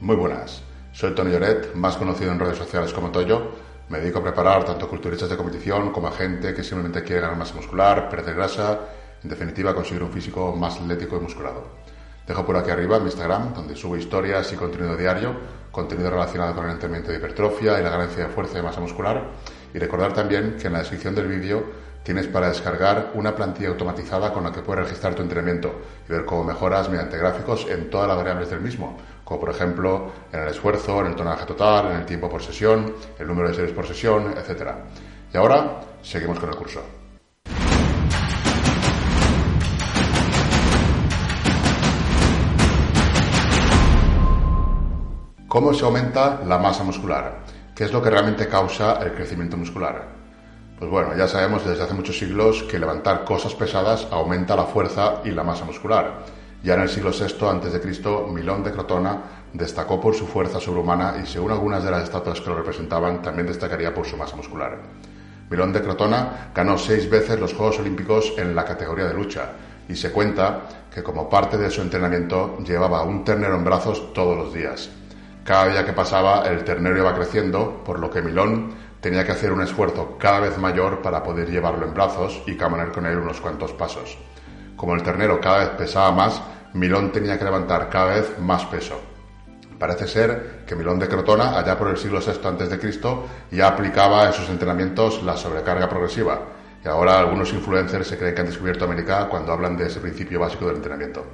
Muy buenas, soy Tony Lloret, más conocido en redes sociales como Toyo. Me dedico a preparar tanto culturistas de competición como a gente que simplemente quiere ganar masa muscular, perder grasa, en definitiva conseguir un físico más atlético y musculado. Dejo por aquí arriba mi Instagram, donde subo historias y contenido diario, contenido relacionado con el entrenamiento de hipertrofia y la ganancia de fuerza y masa muscular. Y recordar también que en la descripción del vídeo tienes para descargar una plantilla automatizada con la que puedes registrar tu entrenamiento y ver cómo mejoras mediante gráficos en todas las variables del mismo, como por ejemplo en el esfuerzo, en el tonaje total, en el tiempo por sesión, el número de series por sesión, etc. Y ahora seguimos con el curso. ¿Cómo se aumenta la masa muscular? ¿Qué es lo que realmente causa el crecimiento muscular? Pues bueno, ya sabemos desde hace muchos siglos que levantar cosas pesadas aumenta la fuerza y la masa muscular. Ya en el siglo VI a.C., Milón de Crotona destacó por su fuerza sobrehumana y según algunas de las estatuas que lo representaban, también destacaría por su masa muscular. Milón de Crotona ganó seis veces los Juegos Olímpicos en la categoría de lucha y se cuenta que como parte de su entrenamiento llevaba un ternero en brazos todos los días. Cada día que pasaba el ternero iba creciendo, por lo que Milón tenía que hacer un esfuerzo cada vez mayor para poder llevarlo en brazos y caminar con él unos cuantos pasos. Como el ternero cada vez pesaba más, Milón tenía que levantar cada vez más peso. Parece ser que Milón de Crotona, allá por el siglo VI a.C., ya aplicaba en sus entrenamientos la sobrecarga progresiva, y ahora algunos influencers se creen que han descubierto América cuando hablan de ese principio básico del entrenamiento.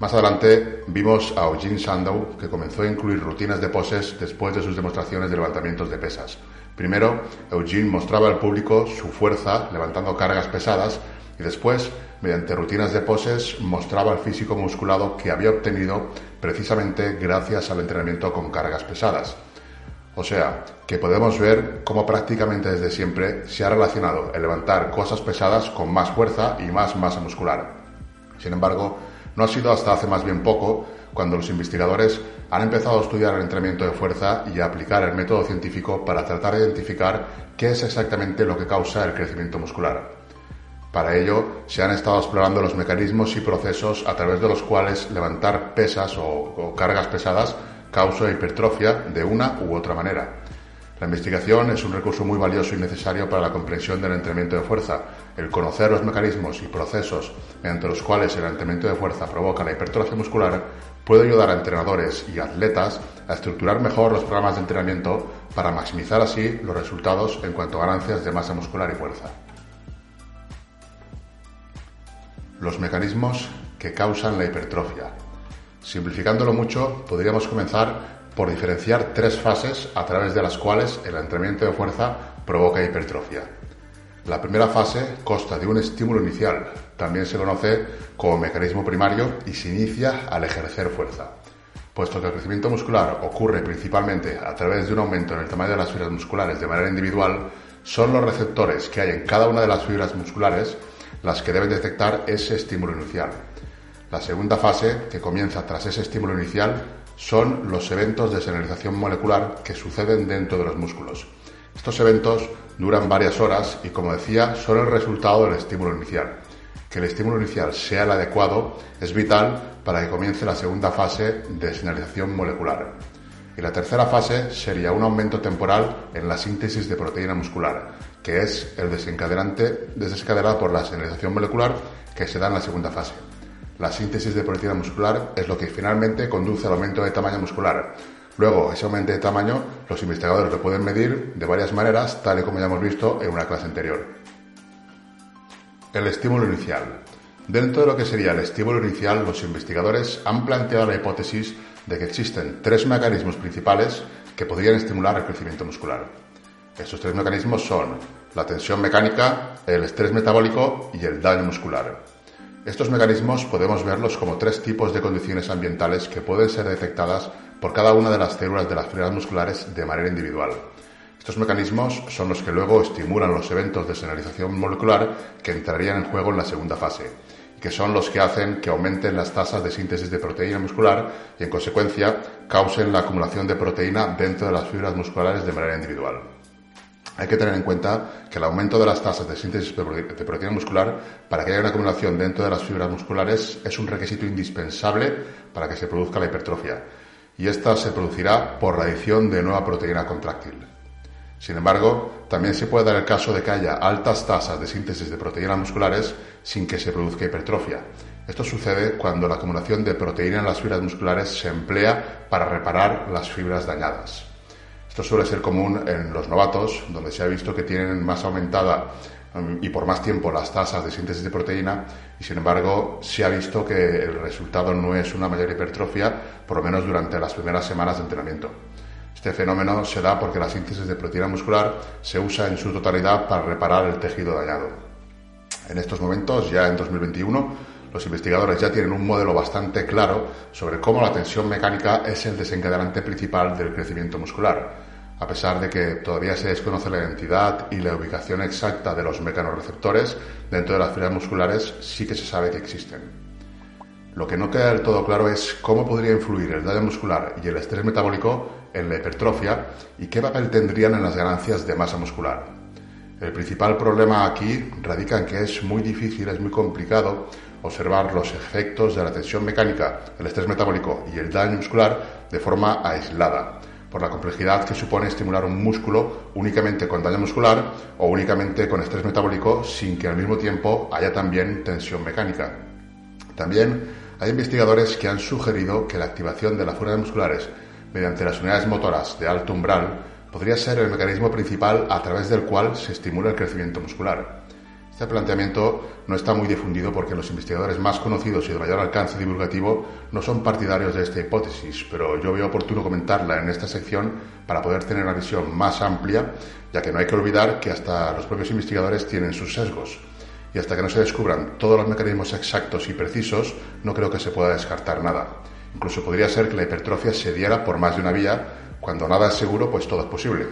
Más adelante vimos a Eugene Sandow que comenzó a incluir rutinas de poses después de sus demostraciones de levantamientos de pesas. Primero, Eugene mostraba al público su fuerza levantando cargas pesadas y después, mediante rutinas de poses, mostraba el físico musculado que había obtenido precisamente gracias al entrenamiento con cargas pesadas. O sea, que podemos ver cómo prácticamente desde siempre se ha relacionado el levantar cosas pesadas con más fuerza y más masa muscular. Sin embargo, no ha sido hasta hace más bien poco cuando los investigadores han empezado a estudiar el entrenamiento de fuerza y a aplicar el método científico para tratar de identificar qué es exactamente lo que causa el crecimiento muscular. Para ello, se han estado explorando los mecanismos y procesos a través de los cuales levantar pesas o, cargas pesadas causa hipertrofia de una u otra manera. La investigación es un recurso muy valioso y necesario para la comprensión del entrenamiento de fuerza. El conocer los mecanismos y procesos mediante los cuales el entrenamiento de fuerza provoca la hipertrofia muscular puede ayudar a entrenadores y atletas a estructurar mejor los programas de entrenamiento para maximizar así los resultados en cuanto a ganancias de masa muscular y fuerza. Los mecanismos que causan la hipertrofia. Simplificándolo mucho, podríamos comenzar por diferenciar tres fases a través de las cuales el entrenamiento de fuerza provoca hipertrofia. La primera fase consta de un estímulo inicial, también se conoce como mecanismo primario y se inicia al ejercer fuerza. Puesto que el crecimiento muscular ocurre principalmente a través de un aumento en el tamaño de las fibras musculares de manera individual, son los receptores que hay en cada una de las fibras musculares las que deben detectar ese estímulo inicial. La segunda fase, que comienza tras ese estímulo inicial, son los eventos de señalización molecular que suceden dentro de los músculos. Estos eventos duran varias horas y, como decía, son el resultado del estímulo inicial. Que el estímulo inicial sea el adecuado es vital para que comience la segunda fase de señalización molecular. Y la tercera fase sería un aumento temporal en la síntesis de proteína muscular, que es el desencadenante desencadenado por la señalización molecular que se da en la segunda fase. La síntesis de proteína muscular es lo que finalmente conduce al aumento de tamaño muscular. Luego, ese aumento de tamaño, los investigadores lo pueden medir de varias maneras, tal y como ya hemos visto en una clase anterior. El estímulo inicial. Dentro de lo que sería el estímulo inicial, los investigadores han planteado la hipótesis de que existen tres mecanismos principales que podrían estimular el crecimiento muscular. Estos tres mecanismos son la tensión mecánica, el estrés metabólico y el daño muscular. Estos mecanismos podemos verlos como tres tipos de condiciones ambientales que pueden ser detectadas por cada una de las células de las fibras musculares de manera individual. Estos mecanismos son los que luego estimulan los eventos de señalización molecular que entrarían en juego en la segunda fase, y que son los que hacen que aumenten las tasas de síntesis de proteína muscular y, en consecuencia, causen la acumulación de proteína dentro de las fibras musculares de manera individual. Hay que tener en cuenta que el aumento de las tasas de síntesis de proteína muscular para que haya una acumulación dentro de las fibras musculares es un requisito indispensable para que se produzca la hipertrofia. y esta se producirá por la adición de nueva proteína contráctil. Sin embargo, también se puede dar el caso de que haya altas tasas de síntesis de proteínas musculares sin que se produzca hipertrofia. Esto sucede cuando la acumulación de proteína en las fibras musculares se emplea para reparar las fibras dañadas. Esto suele ser común en los novatos, donde se ha visto que tienen más aumentada um, y por más tiempo las tasas de síntesis de proteína y sin embargo se ha visto que el resultado no es una mayor hipertrofia, por lo menos durante las primeras semanas de entrenamiento. Este fenómeno se da porque la síntesis de proteína muscular se usa en su totalidad para reparar el tejido dañado. En estos momentos, ya en 2021, los investigadores ya tienen un modelo bastante claro sobre cómo la tensión mecánica es el desencadenante principal del crecimiento muscular, a pesar de que todavía se desconoce la identidad y la ubicación exacta de los mecanorreceptores dentro de las fibras musculares, sí que se sabe que existen. Lo que no queda del todo claro es cómo podría influir el daño muscular y el estrés metabólico en la hipertrofia y qué papel tendrían en las ganancias de masa muscular. El principal problema aquí radica en que es muy difícil, es muy complicado observar los efectos de la tensión mecánica, el estrés metabólico y el daño muscular de forma aislada, por la complejidad que supone estimular un músculo únicamente con daño muscular o únicamente con estrés metabólico sin que al mismo tiempo haya también tensión mecánica. También hay investigadores que han sugerido que la activación de las fuerzas musculares mediante las unidades motoras de alto umbral podría ser el mecanismo principal a través del cual se estimula el crecimiento muscular. Este planteamiento no está muy difundido porque los investigadores más conocidos y de mayor alcance divulgativo no son partidarios de esta hipótesis, pero yo veo oportuno comentarla en esta sección para poder tener una visión más amplia, ya que no hay que olvidar que hasta los propios investigadores tienen sus sesgos y hasta que no se descubran todos los mecanismos exactos y precisos, no creo que se pueda descartar nada. Incluso podría ser que la hipertrofia se diera por más de una vía, cuando nada es seguro, pues todo es posible.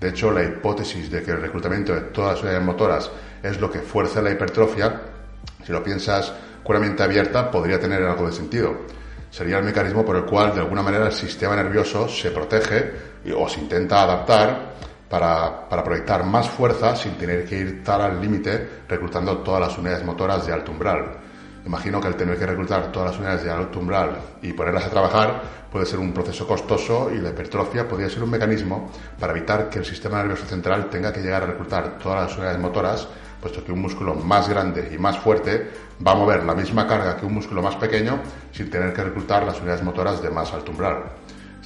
De hecho, la hipótesis de que el reclutamiento de todas las unidades motoras es lo que fuerza la hipertrofia, si lo piensas con mente abierta, podría tener algo de sentido. Sería el mecanismo por el cual, de alguna manera, el sistema nervioso se protege o se intenta adaptar para, proyectar más fuerza sin tener que ir tal al límite reclutando todas las unidades motoras de alto umbral. Imagino que el tener que reclutar todas las unidades de alto umbral y ponerlas a trabajar puede ser un proceso costoso y la hipertrofia podría ser un mecanismo para evitar que el sistema nervioso central tenga que llegar a reclutar todas las unidades motoras, puesto que un músculo más grande y más fuerte va a mover la misma carga que un músculo más pequeño sin tener que reclutar las unidades motoras de más alto umbral.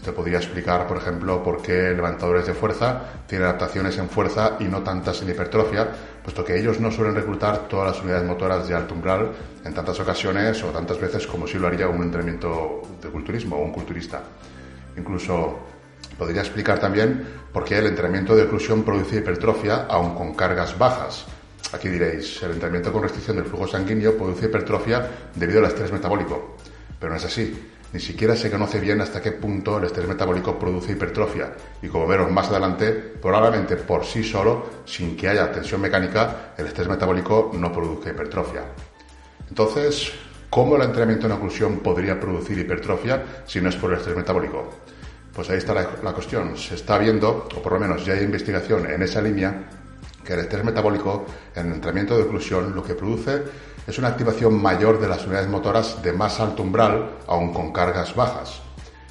Te podría explicar, por ejemplo, por qué levantadores de fuerza tienen adaptaciones en fuerza y no tantas en hipertrofia, puesto que ellos no suelen reclutar todas las unidades motoras de alto umbral en tantas ocasiones o tantas veces como si lo haría un entrenamiento de culturismo o un culturista. Incluso podría explicar también por qué el entrenamiento de oclusión produce hipertrofia aun con cargas bajas. Aquí diréis, el entrenamiento con restricción del flujo sanguíneo produce hipertrofia debido al estrés metabólico, pero no es así. Ni siquiera se conoce bien hasta qué punto el estrés metabólico produce hipertrofia y como veremos más adelante, probablemente por sí solo, sin que haya tensión mecánica, el estrés metabólico no produzca hipertrofia. Entonces, ¿cómo el entrenamiento en oclusión podría producir hipertrofia si no es por el estrés metabólico? Pues ahí está la, la cuestión. Se está viendo, o por lo menos ya hay investigación en esa línea, que el estrés metabólico en el entrenamiento de oclusión lo que produce es una activación mayor de las unidades motoras de más alto umbral, aun con cargas bajas.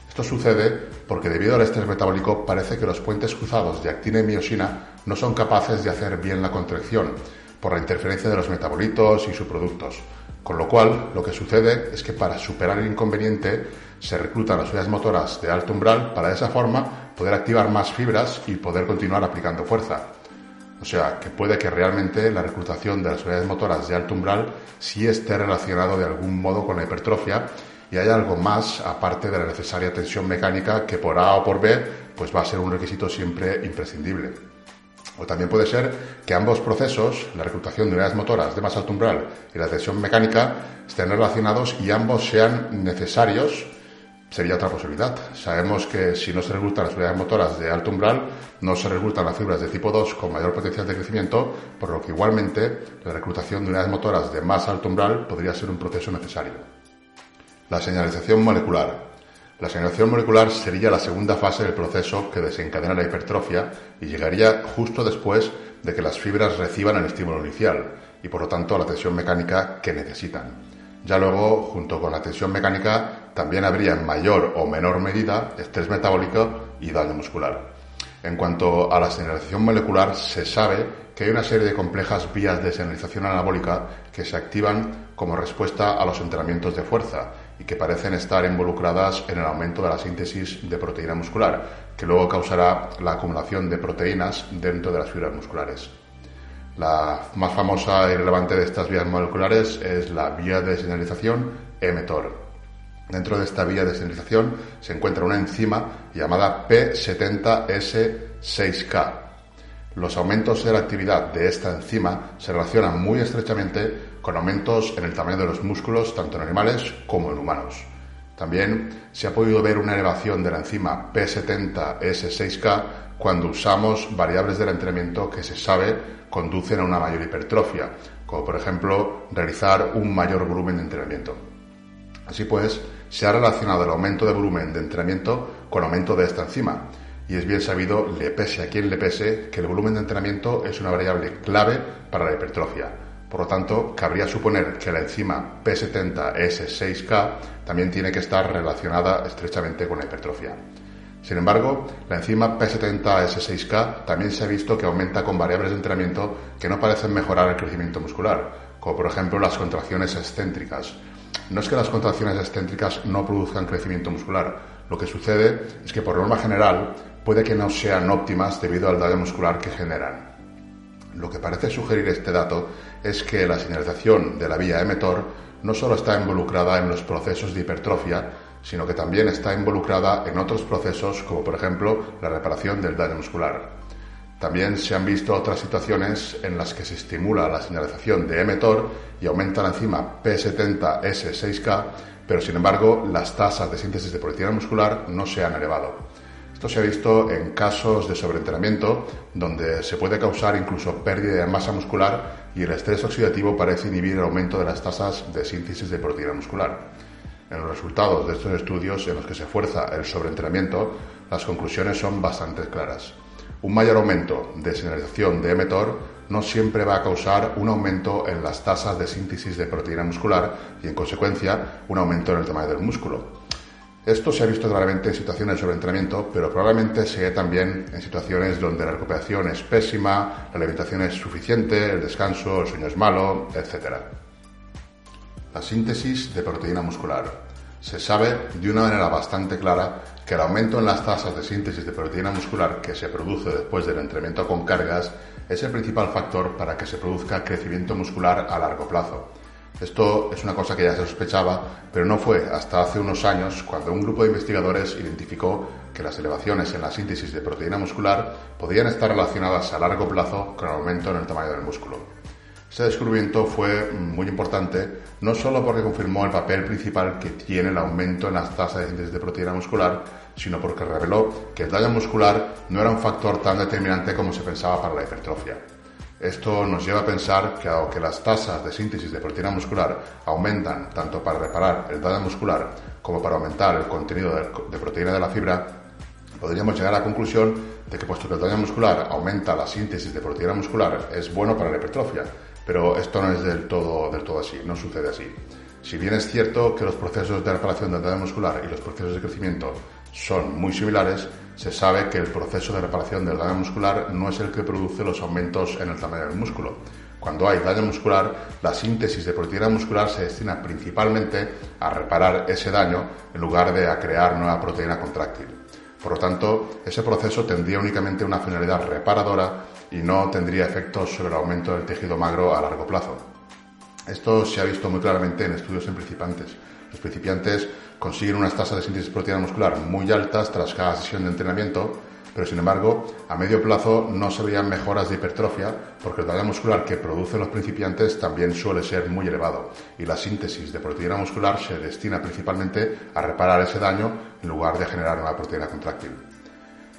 Esto sucede porque debido al estrés metabólico parece que los puentes cruzados de actina y miosina no son capaces de hacer bien la contracción por la interferencia de los metabolitos y subproductos. Con lo cual, lo que sucede es que para superar el inconveniente se reclutan las unidades motoras de alto umbral para de esa forma poder activar más fibras y poder continuar aplicando fuerza. O sea, que puede que realmente la reclutación de las unidades motoras de alto umbral sí esté relacionado de algún modo con la hipertrofia y hay algo más aparte de la necesaria tensión mecánica que por A o por B pues va a ser un requisito siempre imprescindible. O también puede ser que ambos procesos, la reclutación de unidades motoras de más alto umbral y la tensión mecánica, estén relacionados y ambos sean necesarios sería otra posibilidad. Sabemos que si no se reclutan las unidades motoras de alto umbral, no se reclutan las fibras de tipo 2 con mayor potencial de crecimiento, por lo que igualmente la reclutación de unidades motoras de más alto umbral podría ser un proceso necesario. La señalización molecular. La señalización molecular sería la segunda fase del proceso que desencadena la hipertrofia y llegaría justo después de que las fibras reciban el estímulo inicial y por lo tanto la tensión mecánica que necesitan. Ya luego, junto con la tensión mecánica, también habría en mayor o menor medida estrés metabólico y daño muscular. En cuanto a la señalización molecular, se sabe que hay una serie de complejas vías de señalización anabólica que se activan como respuesta a los entrenamientos de fuerza y que parecen estar involucradas en el aumento de la síntesis de proteína muscular, que luego causará la acumulación de proteínas dentro de las fibras musculares. La más famosa y relevante de estas vías moleculares es la vía de señalización mTOR. Dentro de esta vía de señalización se encuentra una enzima llamada P70S6K. Los aumentos de la actividad de esta enzima se relacionan muy estrechamente con aumentos en el tamaño de los músculos tanto en animales como en humanos. También se ha podido ver una elevación de la enzima P70S6K cuando usamos variables del entrenamiento que se sabe conducen a una mayor hipertrofia, como por ejemplo realizar un mayor volumen de entrenamiento. Así pues, se ha relacionado el aumento de volumen de entrenamiento con aumento de esta enzima. Y es bien sabido, le pese a quien le pese, que el volumen de entrenamiento es una variable clave para la hipertrofia. Por lo tanto, cabría suponer que la enzima P70S6K también tiene que estar relacionada estrechamente con la hipertrofia. Sin embargo, la enzima P70S6K también se ha visto que aumenta con variables de entrenamiento que no parecen mejorar el crecimiento muscular, como por ejemplo las contracciones excéntricas. No es que las contracciones excéntricas no produzcan crecimiento muscular, lo que sucede es que por norma general puede que no sean óptimas debido al daño muscular que generan. Lo que parece sugerir este dato es que la señalización de la vía mTOR no solo está involucrada en los procesos de hipertrofia, sino que también está involucrada en otros procesos como por ejemplo la reparación del daño muscular. También se han visto otras situaciones en las que se estimula la señalización de mTOR y aumenta la enzima P70S6K, pero sin embargo las tasas de síntesis de proteína muscular no se han elevado. Esto se ha visto en casos de sobreentrenamiento, donde se puede causar incluso pérdida de masa muscular y el estrés oxidativo parece inhibir el aumento de las tasas de síntesis de proteína muscular. En los resultados de estos estudios en los que se fuerza el sobreentrenamiento, las conclusiones son bastante claras. Un mayor aumento de señalización de mTOR no siempre va a causar un aumento en las tasas de síntesis de proteína muscular y, en consecuencia, un aumento en el tamaño del músculo. Esto se ha visto claramente en situaciones de sobreentrenamiento, pero probablemente se ve también en situaciones donde la recuperación es pésima, la alimentación es suficiente, el descanso, el sueño es malo, etc. La síntesis de proteína muscular. Se sabe de una manera bastante clara que el aumento en las tasas de síntesis de proteína muscular que se produce después del entrenamiento con cargas es el principal factor para que se produzca crecimiento muscular a largo plazo. Esto es una cosa que ya se sospechaba, pero no fue hasta hace unos años cuando un grupo de investigadores identificó que las elevaciones en la síntesis de proteína muscular podían estar relacionadas a largo plazo con el aumento en el tamaño del músculo. Este descubrimiento fue muy importante no solo porque confirmó el papel principal que tiene el aumento en las tasas de síntesis de proteína muscular, sino porque reveló que el daño muscular no era un factor tan determinante como se pensaba para la hipertrofia. Esto nos lleva a pensar que aunque las tasas de síntesis de proteína muscular aumentan tanto para reparar el daño muscular como para aumentar el contenido de proteína de la fibra, podríamos llegar a la conclusión de que puesto que el daño muscular aumenta la síntesis de proteína muscular, es bueno para la hipertrofia, pero esto no es del todo, del todo así, no sucede así. Si bien es cierto que los procesos de reparación del daño muscular y los procesos de crecimiento son muy similares, se sabe que el proceso de reparación del daño muscular no es el que produce los aumentos en el tamaño del músculo. Cuando hay daño muscular, la síntesis de proteína muscular se destina principalmente a reparar ese daño en lugar de a crear nueva proteína contráctil. Por lo tanto, ese proceso tendría únicamente una finalidad reparadora y no tendría efectos sobre el aumento del tejido magro a largo plazo. Esto se ha visto muy claramente en estudios en principiantes. Los principiantes consiguen unas tasas de síntesis proteína muscular muy altas tras cada sesión de entrenamiento, pero sin embargo, a medio plazo no se veían mejoras de hipertrofia porque el daño muscular que producen los principiantes también suele ser muy elevado y la síntesis de proteína muscular se destina principalmente a reparar ese daño en lugar de generar una proteína contráctil.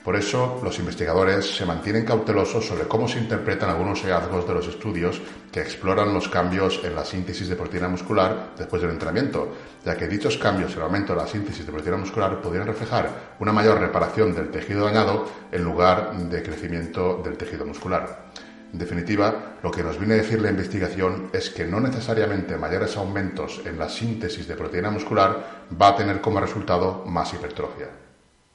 Por eso, los investigadores se mantienen cautelosos sobre cómo se interpretan algunos hallazgos de los estudios que exploran los cambios en la síntesis de proteína muscular después del entrenamiento, ya que dichos cambios en el aumento de la síntesis de proteína muscular podrían reflejar una mayor reparación del tejido dañado en lugar de crecimiento del tejido muscular. En definitiva, lo que nos viene a decir la investigación es que no necesariamente mayores aumentos en la síntesis de proteína muscular va a tener como resultado más hipertrofia.